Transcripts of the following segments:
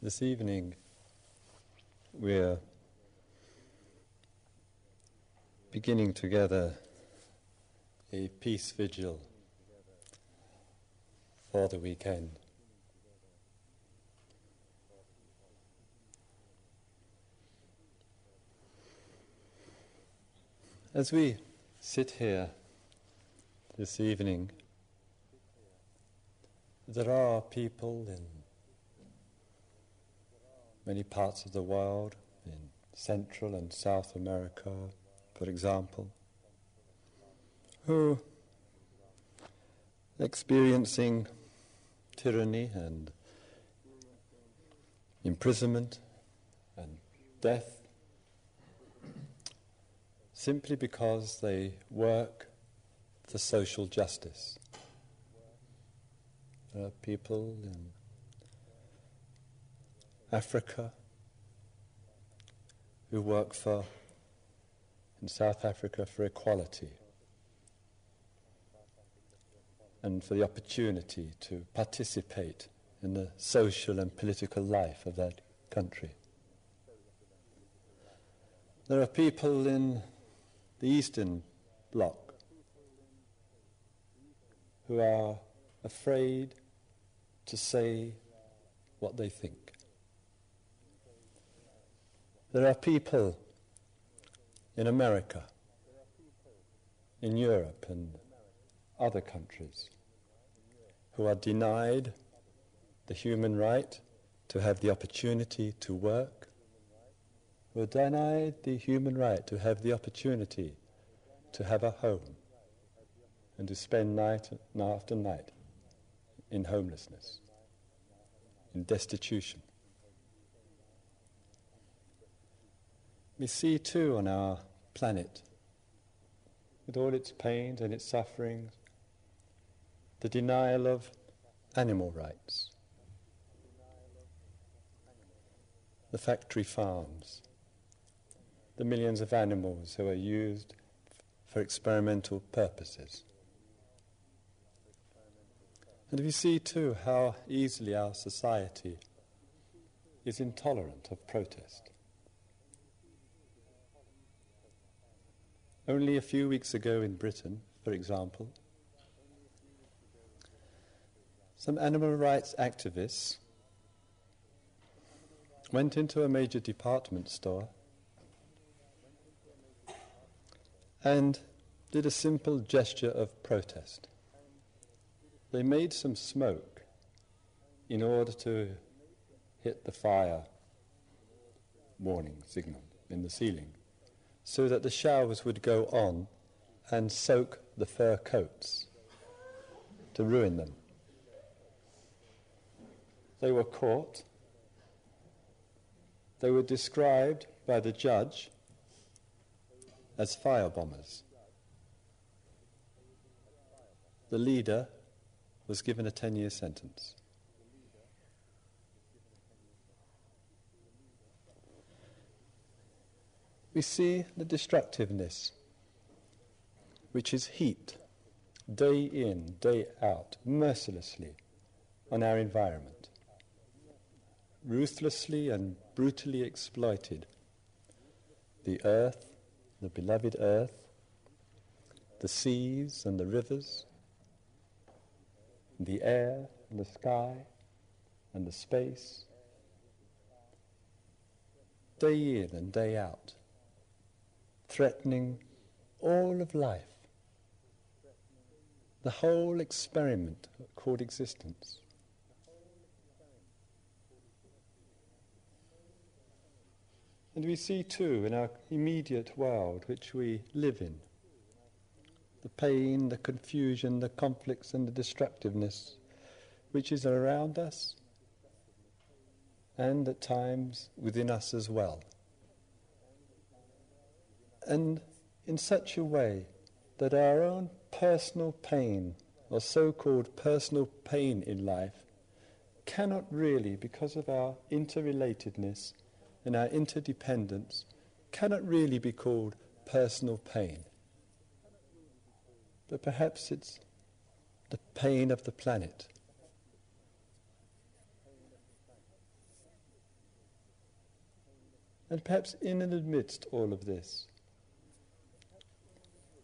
This evening, we're beginning together a peace vigil for the weekend. As we sit here this evening, there are people in many parts of the world, in Central and South America, for example, who experiencing tyranny and imprisonment and death simply because they work for social justice. There are people in Africa, who work for, in South Africa, for equality and for the opportunity to participate in the social and political life of that country. There are people in the Eastern Bloc who are afraid to say what they think. There are people in America, in Europe, and other countries who are denied the human right to have the opportunity to work, who are denied the human right to have the opportunity to have a home and to spend night after night in homelessness, in destitution. We see too on our planet, with all its pains and its sufferings, the denial of animal rights, the factory farms, the millions of animals who are used for experimental purposes. And we see too how easily our society is intolerant of protest. Only a few weeks ago in Britain, for example, some animal rights activists went into a major department store and did a simple gesture of protest. They made some smoke in order to hit the fire warning signal in the ceiling so that the showers would go on and soak the fur coats to ruin them. They were caught. They were described by the judge as firebombers. The leader was given a 10 year sentence. We see the destructiveness which is heaped day in, day out, mercilessly on our environment, ruthlessly and brutally exploited. The earth, the beloved earth, the seas and the rivers, the air and the sky and the space, day in and day out threatening all of life, the whole experiment called existence. And we see too in our immediate world which we live in the pain, the confusion, the conflicts, and the destructiveness which is around us and at times within us as well and in such a way that our own personal pain, or so called personal pain in life, cannot really, because of our interrelatedness and our interdependence, cannot really be called personal pain. But perhaps it's the pain of the planet. And perhaps in and amidst all of this,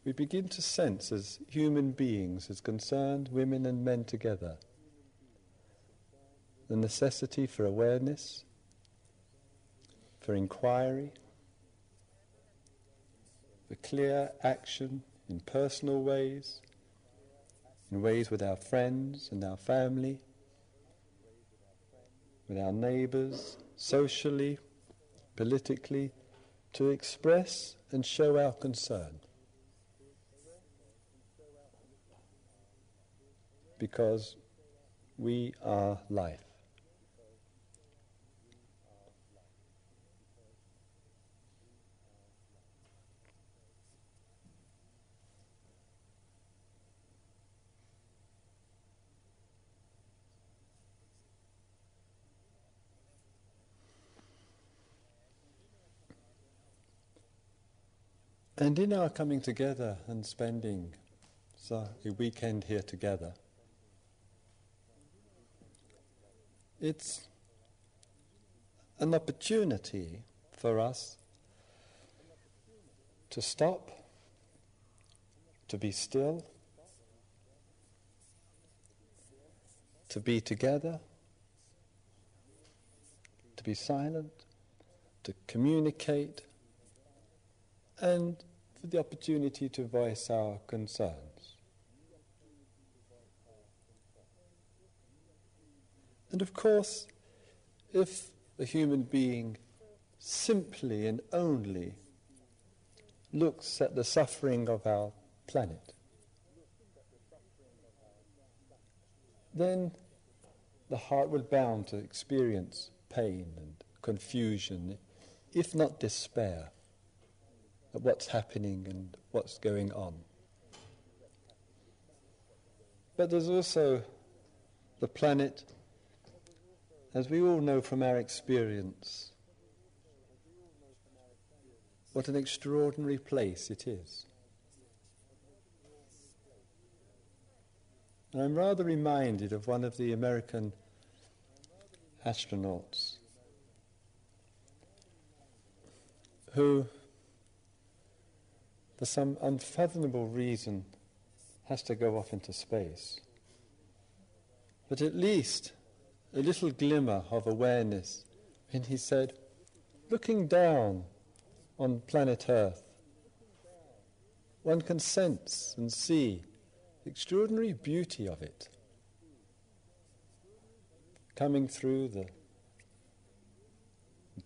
we begin to sense as human beings, as concerned women and men together, the necessity for awareness, for inquiry, for clear action in personal ways, in ways with our friends and our family, with our neighbours, socially, politically, to express and show our concern. Because we are life. And in our coming together and spending so a weekend here together, it's an opportunity for us to stop, to be still, to be together, to be silent, to communicate and for the opportunity to voice our concerns. And of course, if a human being simply and only looks at the suffering of our planet, then the heart will bound to experience pain and confusion, if not despair at what's happening and what's going on. But there's also the planet, as we all know from our experience, what an extraordinary place it is. And I'm rather reminded of one of the American astronauts who for some unfathomable reason, has to go off into space. But at least a little glimmer of awareness when he said, looking down on planet Earth, one can sense and see the extraordinary beauty of it coming through the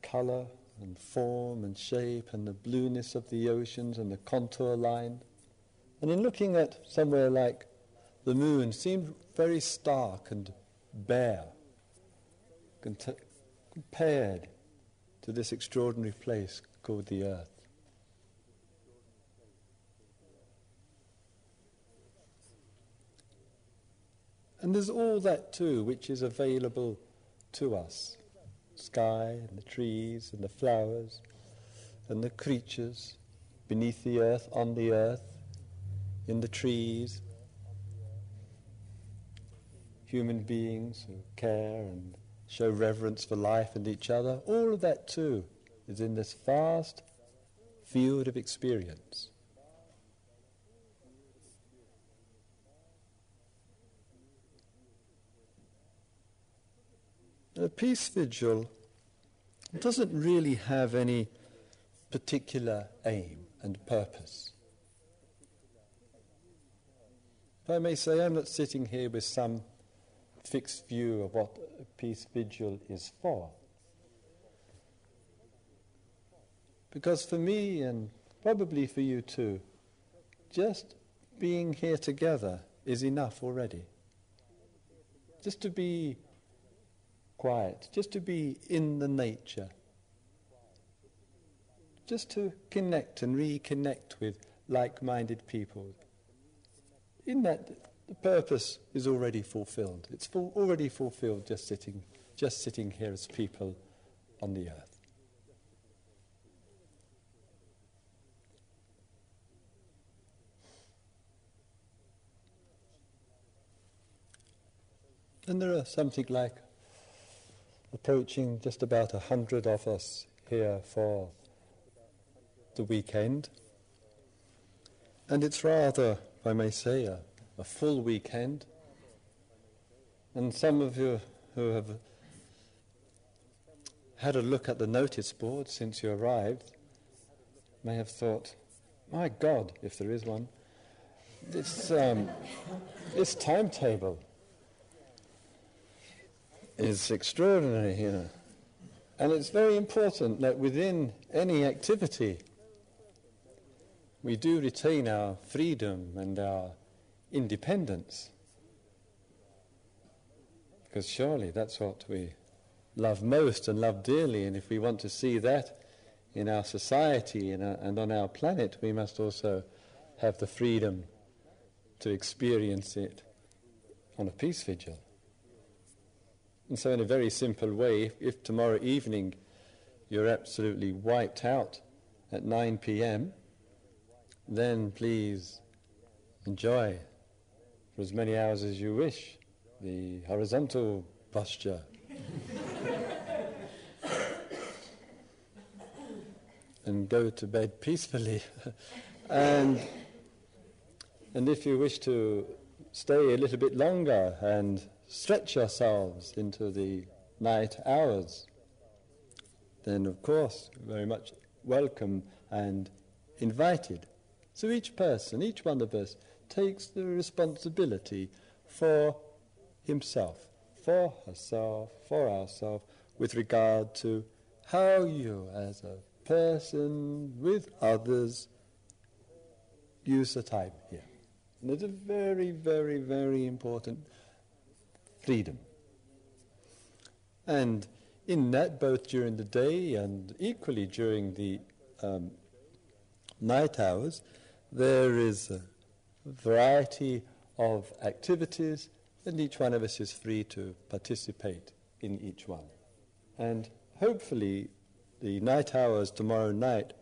colour and form and shape and the blueness of the oceans and the contour line. And in looking at somewhere like the moon, seemed very stark and bare compared to this extraordinary place called the earth. And there's all that too which is available to us sky and the trees and the flowers and the creatures beneath the earth, on the earth, in the trees, human beings who care and show reverence for life and each other, all of that too is in this vast field of experience. A peace vigil doesn't really have any particular aim and purpose. If I may say, I'm not sitting here with some fixed view of what a peace vigil is for. Because for me, and probably for you too, just being here together is enough already. Just to be quiet, just to be in the nature, just to connect and reconnect with like minded people. In that, the purpose is already fulfilled. It's full, already fulfilled just sitting, just sitting here as people on the earth. And there are something like approaching just about a hundred of us here for the weekend. And it's rather, I may say, a, a full weekend. And some of you who have had a look at the notice board since you arrived may have thought, my God, if there is one, this, um, this timetable is extraordinary, you know. And it's very important that within any activity, we do retain our freedom and our independence. Because surely that's what we love most and love dearly, and if we want to see that in our society and, uh, and on our planet, we must also have the freedom to experience it on a peace vigil. And so, in a very simple way, if, if tomorrow evening you're absolutely wiped out at 9 p.m., then please enjoy for as many hours as you wish the horizontal posture. and go to bed peacefully. and, and if you wish to stay a little bit longer and stretch yourselves into the night hours, then of course, very much welcome and invited. So each person, each one of us, takes the responsibility for himself, for herself, for ourselves, with regard to how you, as a person with others, use the time here. And it's a very, very, very important freedom. And in that, both during the day and equally during the um, night hours, there is a variety of activities, and each one of us is free to participate in each one. And hopefully, the night hours tomorrow night,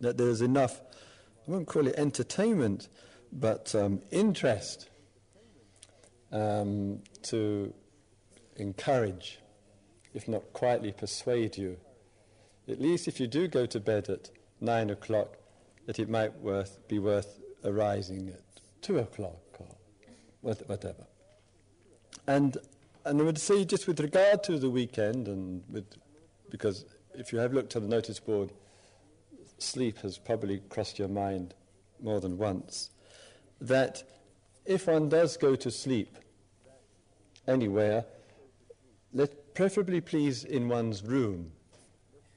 that there's enough, I won't call it entertainment, but um, interest um, to encourage, if not quietly persuade you, at least if you do go to bed at nine o'clock, that it might worth, be worth arising at two o'clock or whatever. And, and I would say, just with regard to the weekend, and with, because if you have looked at the notice board, sleep has probably crossed your mind more than once, that if one does go to sleep anywhere, let preferably please in one's room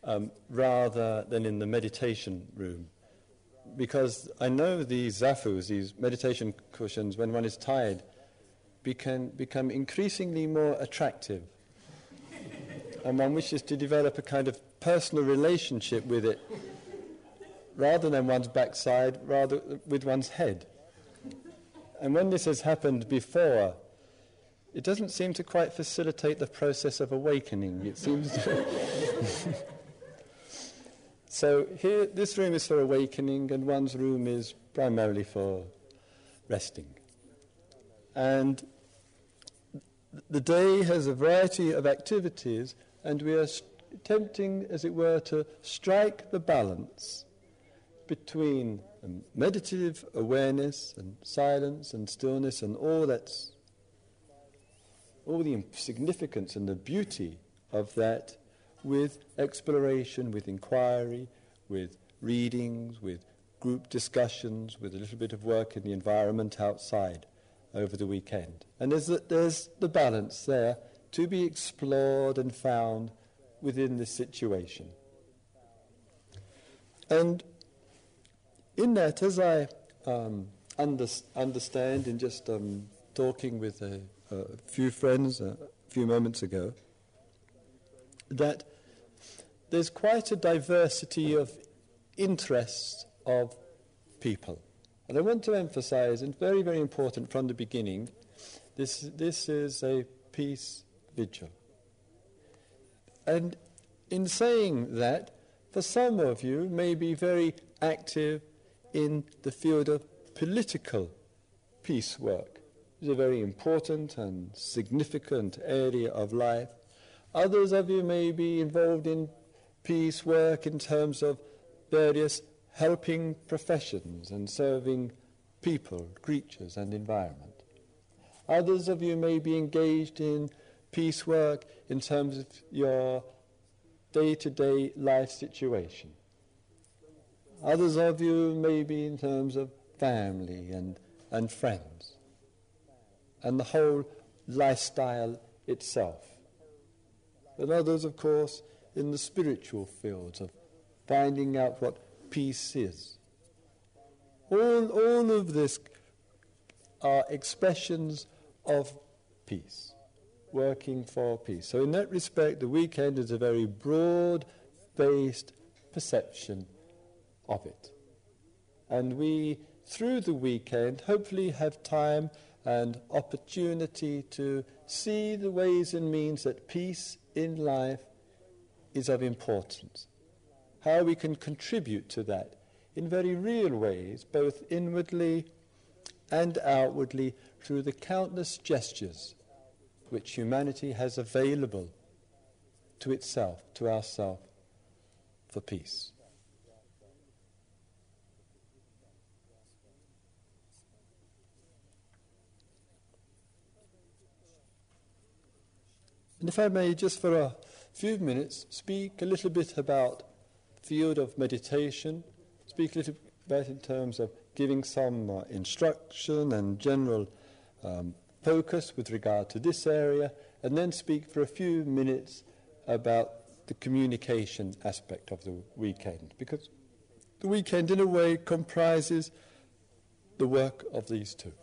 um, rather than in the meditation room. Because I know these zafus, these meditation cushions, when one is tired, become, become increasingly more attractive. and one wishes to develop a kind of personal relationship with it rather than one's backside, rather with one's head. And when this has happened before, it doesn't seem to quite facilitate the process of awakening. It seems to. so here, this room is for awakening, and one's room is primarily for resting. And the day has a variety of activities, and we are attempting, as it were, to strike the balance between meditative awareness and silence and stillness and all that's all the significance and the beauty of that with exploration, with inquiry, with readings, with group discussions, with a little bit of work in the environment outside over the weekend. And there's, a, there's the balance there to be explored and found within this situation. And in that, as I um, under, understand in just um, talking with a, a few friends a few moments ago, that there's quite a diversity of interests of people. And I want to emphasize, and very, very important from the beginning, this, this is a peace vigil. And in saying that, for some of you may be very active in the field of political peace work. It's a very important and significant area of life. Others of you may be involved in peace work in terms of various helping professions and serving people, creatures, and environment. Others of you may be engaged in peace work in terms of your day to day life situation. Others of you may be in terms of family and, and friends and the whole lifestyle itself. And others, of course, in the spiritual fields of finding out what peace is. All, all of this are expressions of peace, working for peace. So, in that respect, the weekend is a very broad based perception of it. And we, through the weekend, hopefully have time and opportunity to see the ways and means that peace in life is of importance. How we can contribute to that in very real ways, both inwardly and outwardly, through the countless gestures which humanity has available to itself, to ourself, for peace. And if I may, just for a few minutes, speak a little bit about field of meditation, speak a little bit in terms of giving some uh, instruction and general um, focus with regard to this area, and then speak for a few minutes about the communication aspect of the weekend, because the weekend, in a way, comprises the work of these two.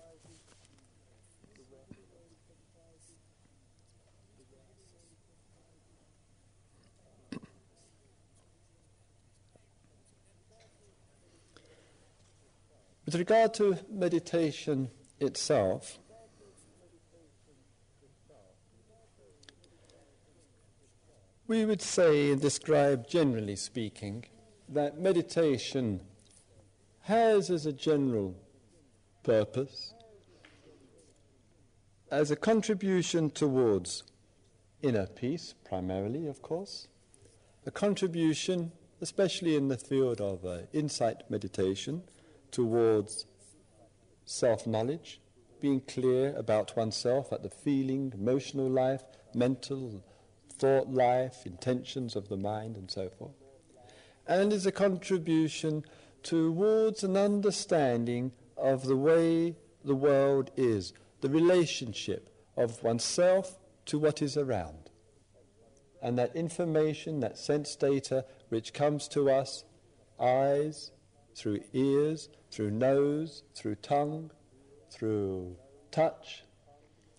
With regard to meditation itself, we would say and describe, generally speaking, that meditation has as a general purpose, as a contribution towards inner peace, primarily, of course, a contribution, especially in the field of uh, insight meditation towards self knowledge, being clear about oneself at the feeling, emotional life, mental, thought life, intentions of the mind, and so forth. And is a contribution towards an understanding of the way the world is, the relationship of oneself to what is around. And that information, that sense data which comes to us, eyes, through ears, through nose, through tongue, through touch,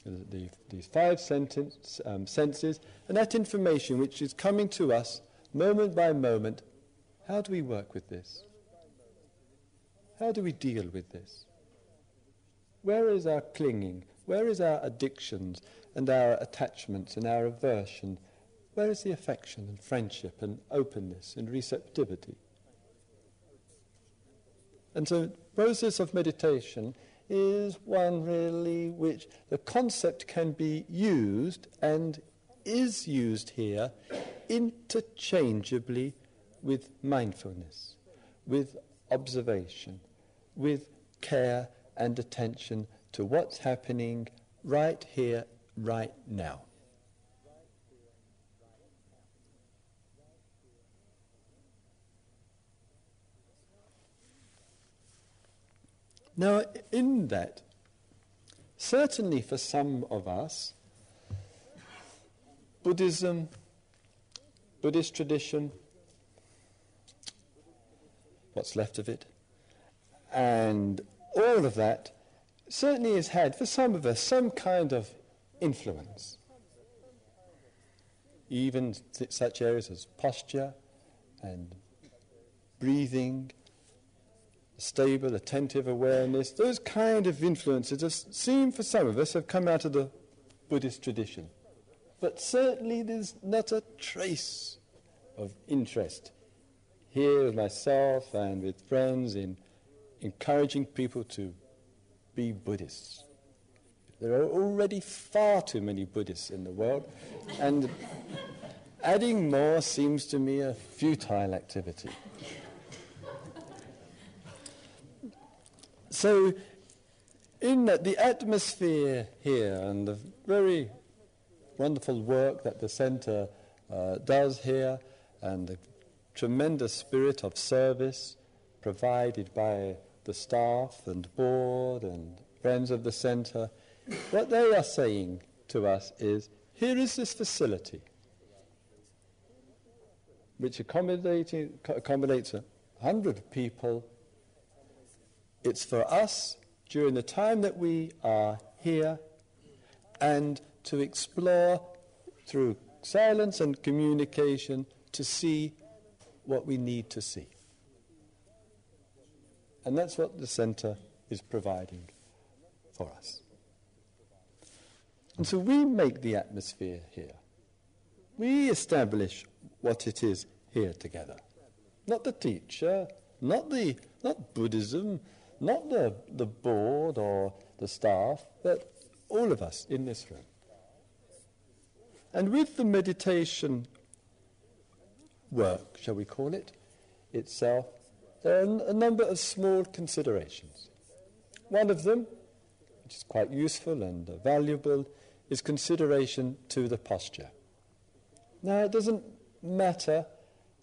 the, these five sentence, um, senses, and that information which is coming to us moment by moment, how do we work with this? How do we deal with this? Where is our clinging? Where is our addictions and our attachments and our aversion? Where is the affection and friendship and openness and receptivity? And so, process of meditation is one really which the concept can be used and is used here interchangeably with mindfulness, with observation, with care and attention to what's happening right here, right now. Now, in that, certainly for some of us, Buddhism, Buddhist tradition, what's left of it, and all of that certainly has had, for some of us, some kind of influence. Even such areas as posture and breathing stable, attentive awareness, those kind of influences have seem for some of us have come out of the Buddhist tradition. But certainly there's not a trace of interest here with myself and with friends in encouraging people to be Buddhists. There are already far too many Buddhists in the world, and Adding more seems to me a futile activity. So, in the atmosphere here and the very wonderful work that the centre uh, does here and the tremendous spirit of service provided by the staff and board and friends of the centre, what they are saying to us is here is this facility which accommodates a hundred people. It's for us during the time that we are here and to explore through silence and communication to see what we need to see. And that's what the centre is providing for us. And so we make the atmosphere here. We establish what it is here together. Not the teacher, not, the, not Buddhism, not the, the board or the staff, but all of us in this room. And with the meditation work, shall we call it, itself, there are a number of small considerations. One of them, which is quite useful and uh, valuable, is consideration to the posture. Now, it doesn't matter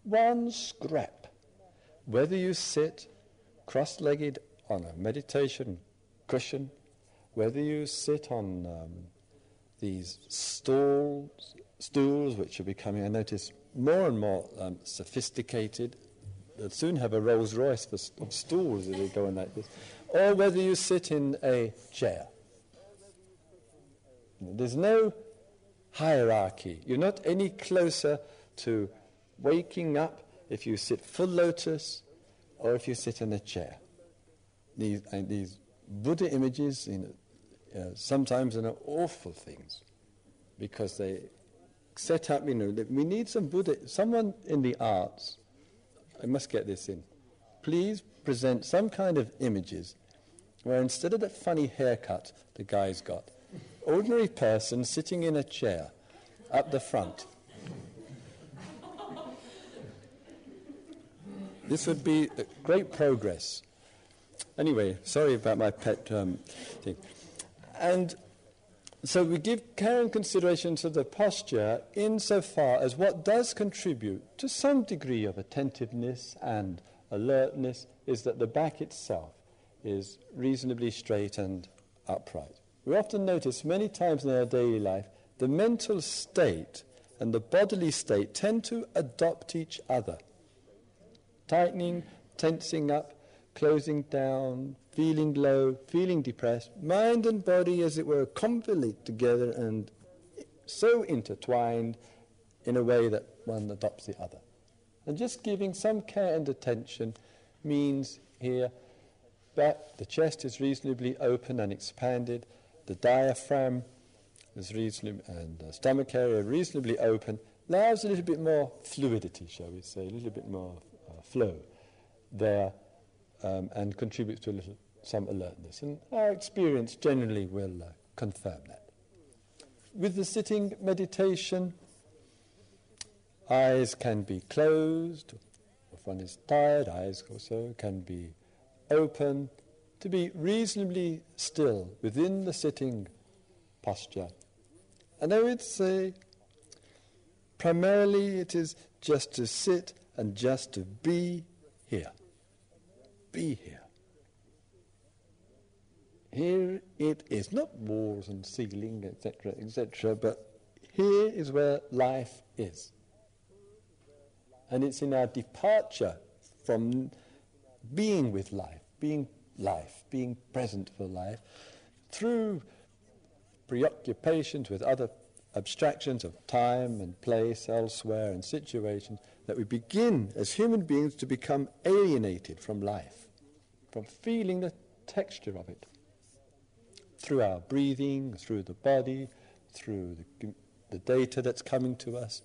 one scrap whether you sit cross legged on a meditation cushion, whether you sit on um, these stools, stools which are becoming, I notice, more and more um, sophisticated. They'll soon have a Rolls Royce for st- stools if they go on like this. Or whether you sit in a chair. There's no hierarchy. You're not any closer to waking up if you sit full lotus or if you sit in a chair. These, uh, these Buddha images you know, uh, sometimes are awful things because they set up, you know, that we need some Buddha, someone in the arts, I must get this in, please present some kind of images where instead of that funny haircut the guy's got, ordinary person sitting in a chair up the front. this would be great progress. Anyway, sorry about my pet um, thing. And so we give care and consideration to the posture insofar as what does contribute to some degree of attentiveness and alertness is that the back itself is reasonably straight and upright. We often notice many times in our daily life the mental state and the bodily state tend to adopt each other. Tightening, tensing up, closing down, feeling low, feeling depressed, mind and body, as it were, convolute together and so intertwined in a way that one adopts the other. And just giving some care and attention means here that the chest is reasonably open and expanded, the diaphragm is reasonably, and the stomach area reasonably open, allows a little bit more fluidity, shall we say, a little bit more uh, flow there um, and contributes to a little, some alertness. And our experience generally will uh, confirm that. With the sitting meditation, eyes can be closed. If one is tired, eyes also can be open. To be reasonably still within the sitting posture. And I would say, primarily, it is just to sit and just to be here be here. Here it is, not walls and ceiling, etc., etc., but here is where life is. And it's in our departure from being with life, being life, being present for life, through preoccupations with other abstractions of time and place elsewhere and situations, that we begin as human beings to become alienated from life from feeling the texture of it through our breathing, through the body, through the, the data that's coming to us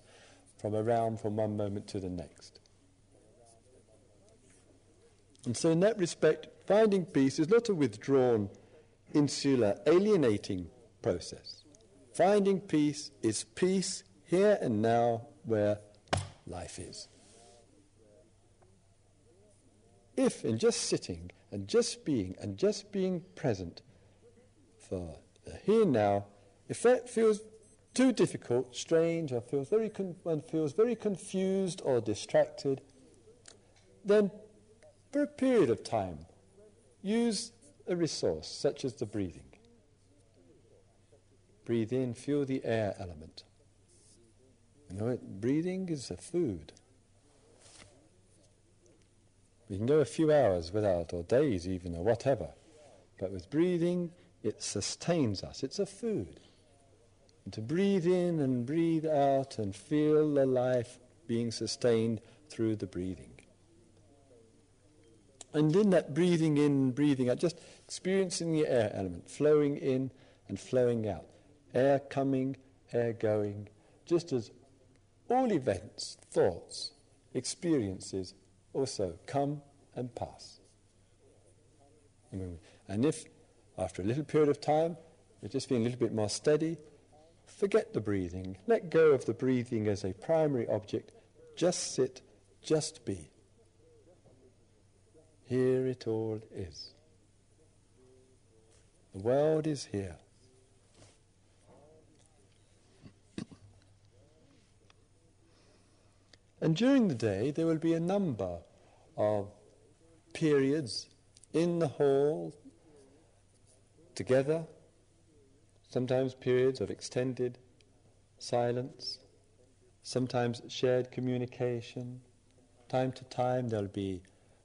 from around from one moment to the next. And so, in that respect, finding peace is not a withdrawn, insular, alienating process. Finding peace is peace here and now where life is. If in just sitting and just being and just being present for the here now, if that feels too difficult, strange, or feels very con- one feels very confused or distracted, then for a period of time, use a resource such as the breathing. Breathe in, feel the air element. You know, it, breathing is a food. We can go a few hours without, or days even, or whatever. But with breathing, it sustains us. It's a food. And to breathe in and breathe out and feel the life being sustained through the breathing. And in that breathing in, breathing out, just experiencing the air element, flowing in and flowing out. Air coming, air going, just as all events, thoughts, experiences also come and pass. And if, after a little period of time, you're just being a little bit more steady, forget the breathing. Let go of the breathing as a primary object. Just sit, just be. Here it all is. The world is here. And during the day, there will be a number of periods in the hall together, sometimes periods of extended silence, sometimes shared communication. Time to time, there'll be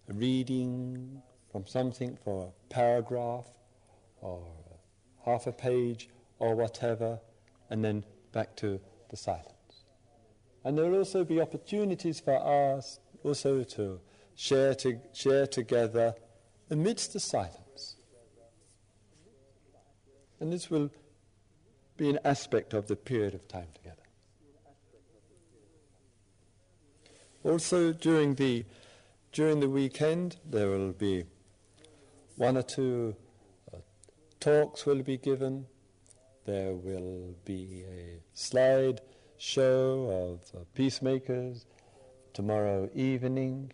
a reading from something for a paragraph or half a page or whatever, and then back to the silence. And there will also be opportunities for us also to share, to, share together amidst the silence. And this will be an aspect of the period of time together. Also, during the during the weekend, there will be one or two uh, talks will be given. There will be a slide show of peacemakers tomorrow evening.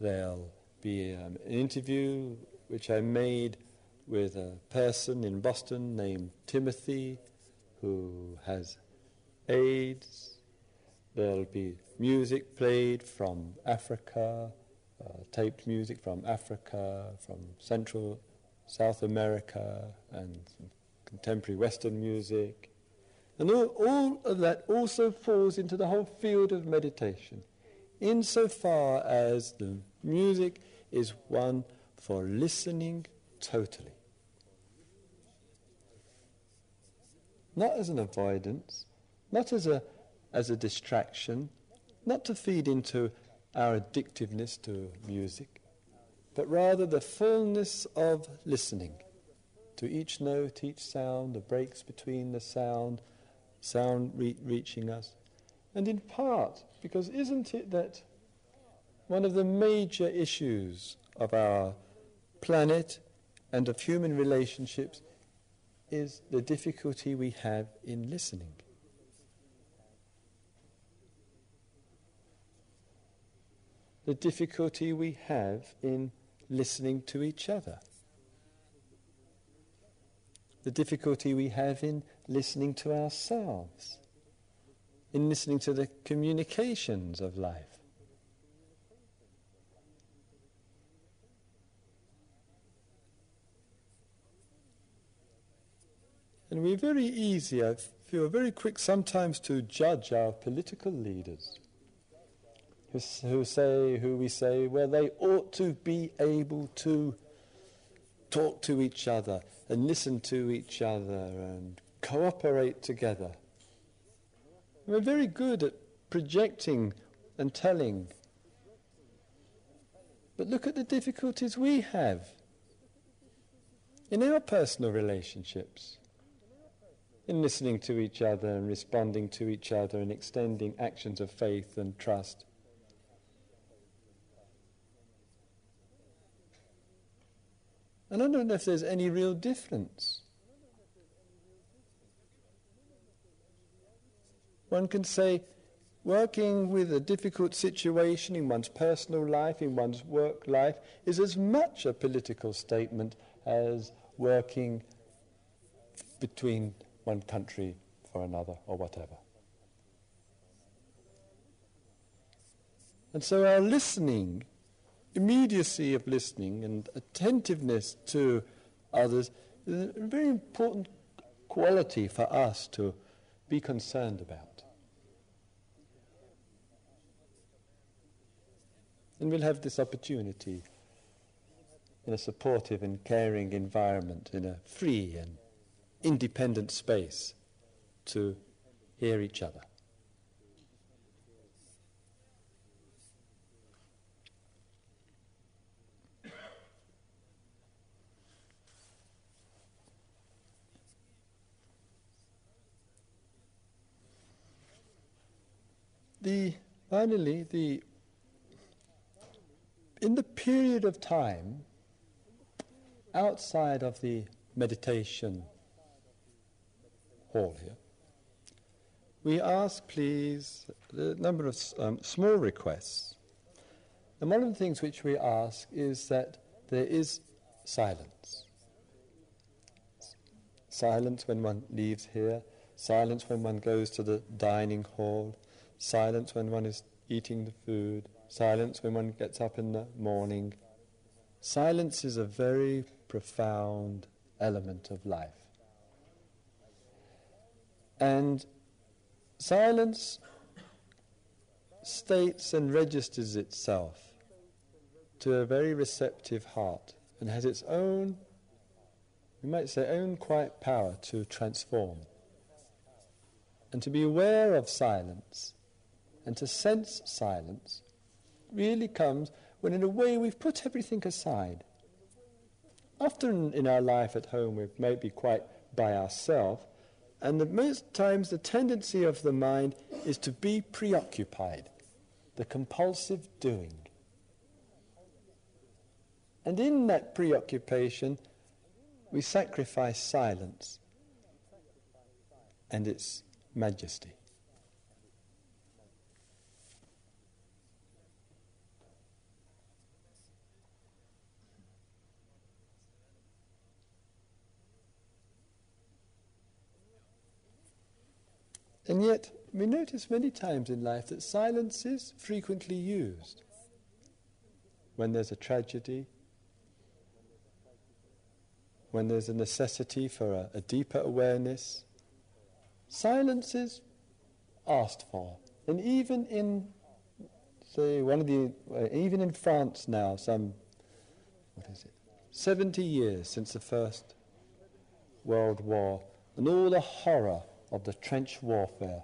There'll be um, an interview which I made with a person in Boston named Timothy who has AIDS. There'll be music played from Africa, uh, taped music from Africa, from Central South America, and contemporary Western music. And all, all of that also falls into the whole field of meditation, insofar as the music is one for listening totally. Not as an avoidance, not as a, as a distraction, not to feed into our addictiveness to music, but rather the fullness of listening to each note, each sound, the breaks between the sound, sound re- reaching us. And in part, because isn't it that one of the major issues of our planet and of human relationships is the difficulty we have in listening? the difficulty we have in listening to each other, the difficulty we have in listening to ourselves, in listening to the communications of life. And we're very easy, I feel very quick sometimes to judge our political leaders who, say, who we say, well, they ought to be able to talk to each other and listen to each other and cooperate together. We're very good at projecting and telling. But look at the difficulties we have in our personal relationships, in listening to each other and responding to each other and extending actions of faith and trust. And I don't know if there's any real difference. One can say working with a difficult situation in one's personal life, in one's work life, is as much a political statement as working between one country for another or whatever. And so our listening, immediacy of listening and attentiveness to others is a very important quality for us to be concerned about. And we'll have this opportunity in a supportive and caring environment, in a free and independent space to hear each other. The finally the in the period of time outside of the meditation hall here, we ask, please, a number of um, small requests. And one of the things which we ask is that there is silence. Silence when one leaves here, silence when one goes to the dining hall, silence when one is eating the food, silence when one gets up in the morning. Silence is a very profound element of life. And silence states and registers itself to a very receptive heart and has its own, we might say, own quiet power to transform. And to be aware of silence and to sense silence really comes when, in a way, we've put everything aside. Often in our life at home, we may be quite by ourselves, and the most times the tendency of the mind is to be preoccupied, the compulsive doing. And in that preoccupation, we sacrifice silence and its majesty. And yet, we notice many times in life that silence is frequently used. When there's a tragedy, when there's a necessity for a, a deeper awareness, silence is asked for. And even in, say, one of the, uh, even in France now, some, what is it, 70 years since the First World War, and all the horror of the trench warfare,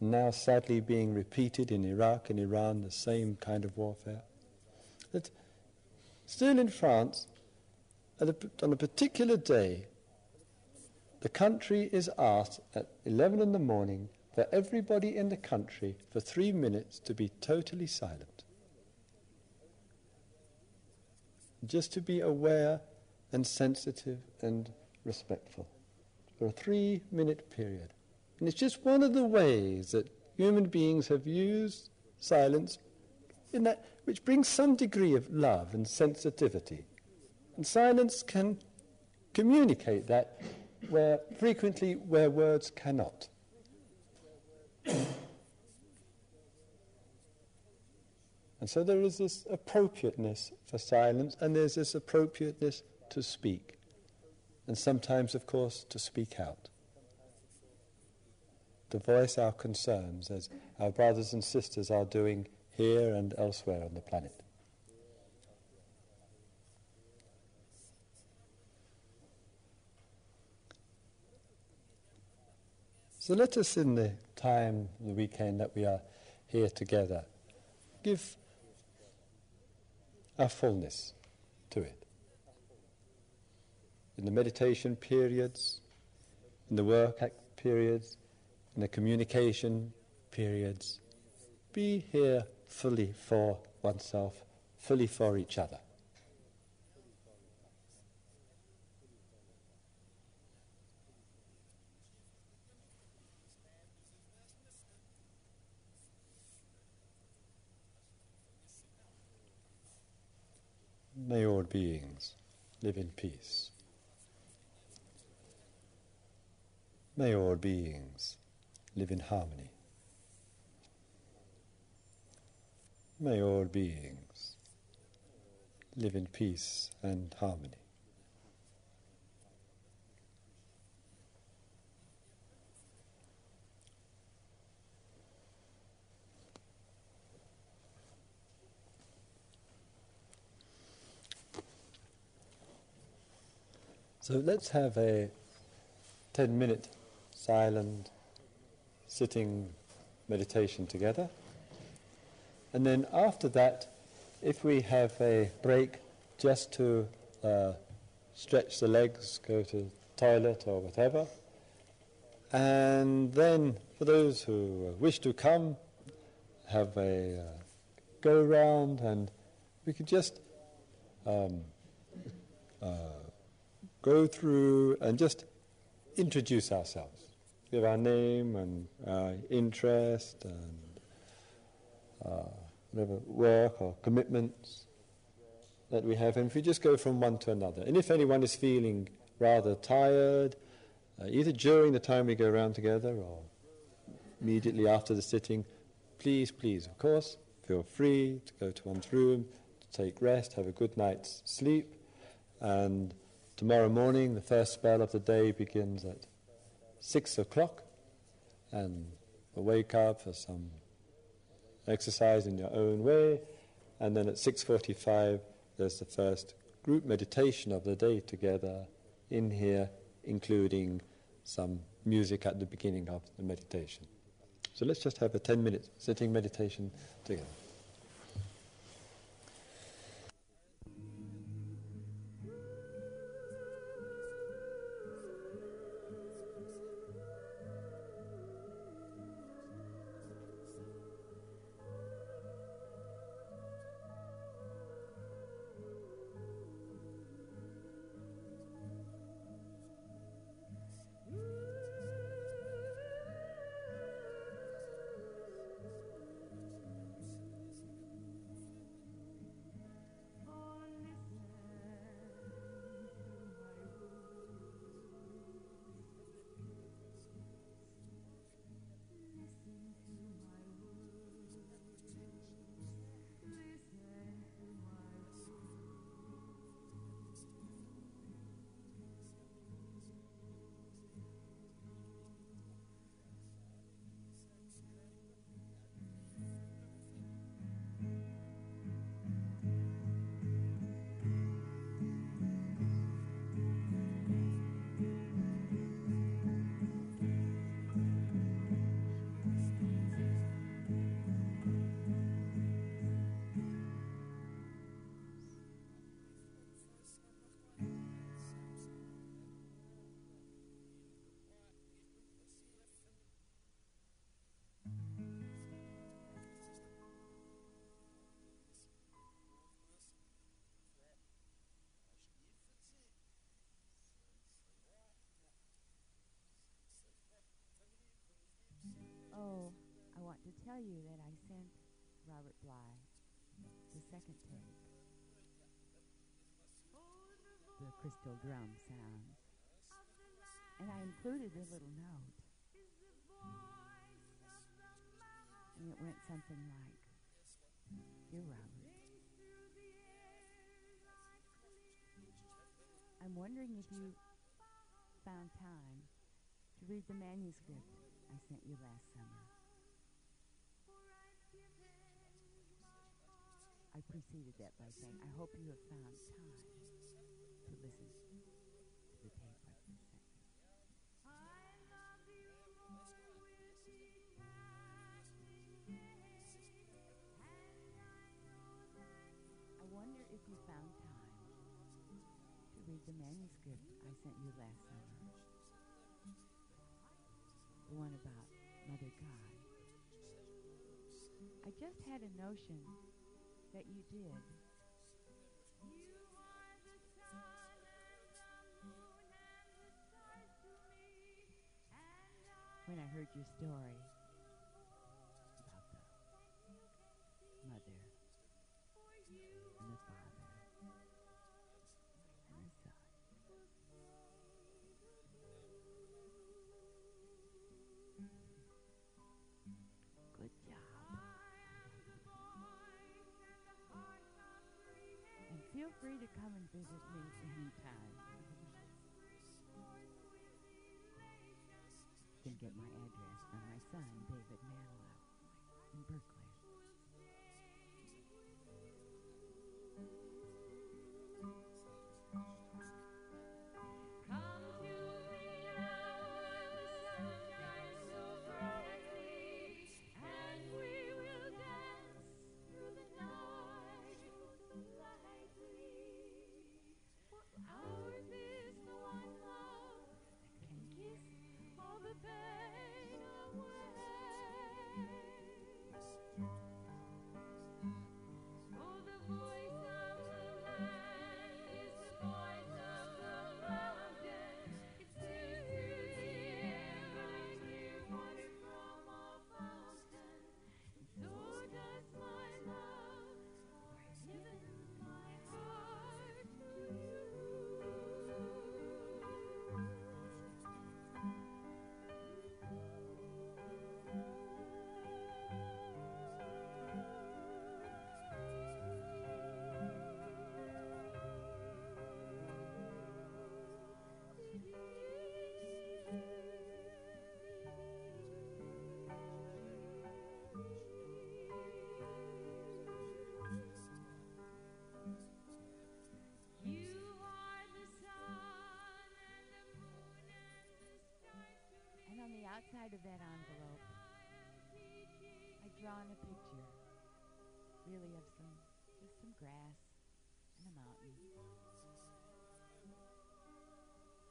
now sadly being repeated in Iraq and Iran, the same kind of warfare. That still in France, a, on a particular day, the country is asked at 11 in the morning for everybody in the country for three minutes to be totally silent. Just to be aware and sensitive and respectful for a three minute period. And it's just one of the ways that human beings have used silence in that which brings some degree of love and sensitivity. And silence can communicate that where frequently where words cannot. and so there is this appropriateness for silence and there's this appropriateness to speak and sometimes, of course, to speak out. To voice our concerns as our brothers and sisters are doing here and elsewhere on the planet. So let us, in the time, the weekend that we are here together, give our fullness in the meditation periods, in the work periods, in the communication periods. Be here fully for oneself, fully for each other. May all beings live in peace. May all beings live in harmony. May all beings live in peace and harmony. So let's have a 10 minute silent sitting meditation together. And then after that, if we have a break just to uh, stretch the legs, go to toilet or whatever. And then for those who wish to come, have a uh, go round and we could just um, uh, go through and just introduce ourselves. Give our name and our interest and uh, whatever work or commitments that we have. And if we just go from one to another. And if anyone is feeling rather tired, uh, either during the time we go around together or immediately after the sitting, please, please, of course, feel free to go to one's room, to take rest, have a good night's sleep, and Tomorrow morning, the first spell of the day begins at six o'clock, and wake up for some exercise in your own way, and then at 6:45 there's the first group meditation of the day together in here, including some music at the beginning of the meditation. So let's just have a 10 minute sitting meditation together. Robert Bly the second tape. The crystal drum sounds. And I included a little note. And it went something like, Dear Robert, I'm wondering if you found time to read the manuscript I sent you last summer. I preceded that by saying, I hope you have found time to listen to the tape I sent you. I wonder if you found time to read the manuscript I sent you last summer. The one about Mother God. I just had a notion that you did. When I heard your story come and visit me anytime. You can get my address from my son, David Manuel, in Berkeley. Outside of that envelope, I'd drawn a picture, really of some, just some grass and a mountain.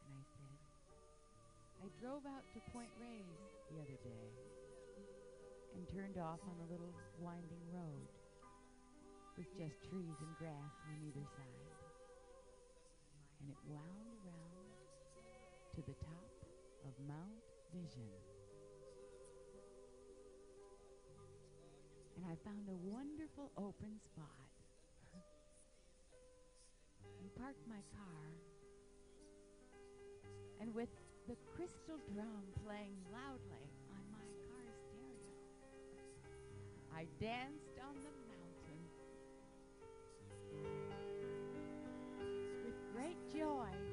And I said, I drove out to Point Reyes the other day and turned off on a little winding road with just trees and grass on either side. And it wound around to the top of Mount Vision. And I found a wonderful open spot and parked my car. And with the crystal drum playing loudly on my car stereo, I danced on the mountain with great joy.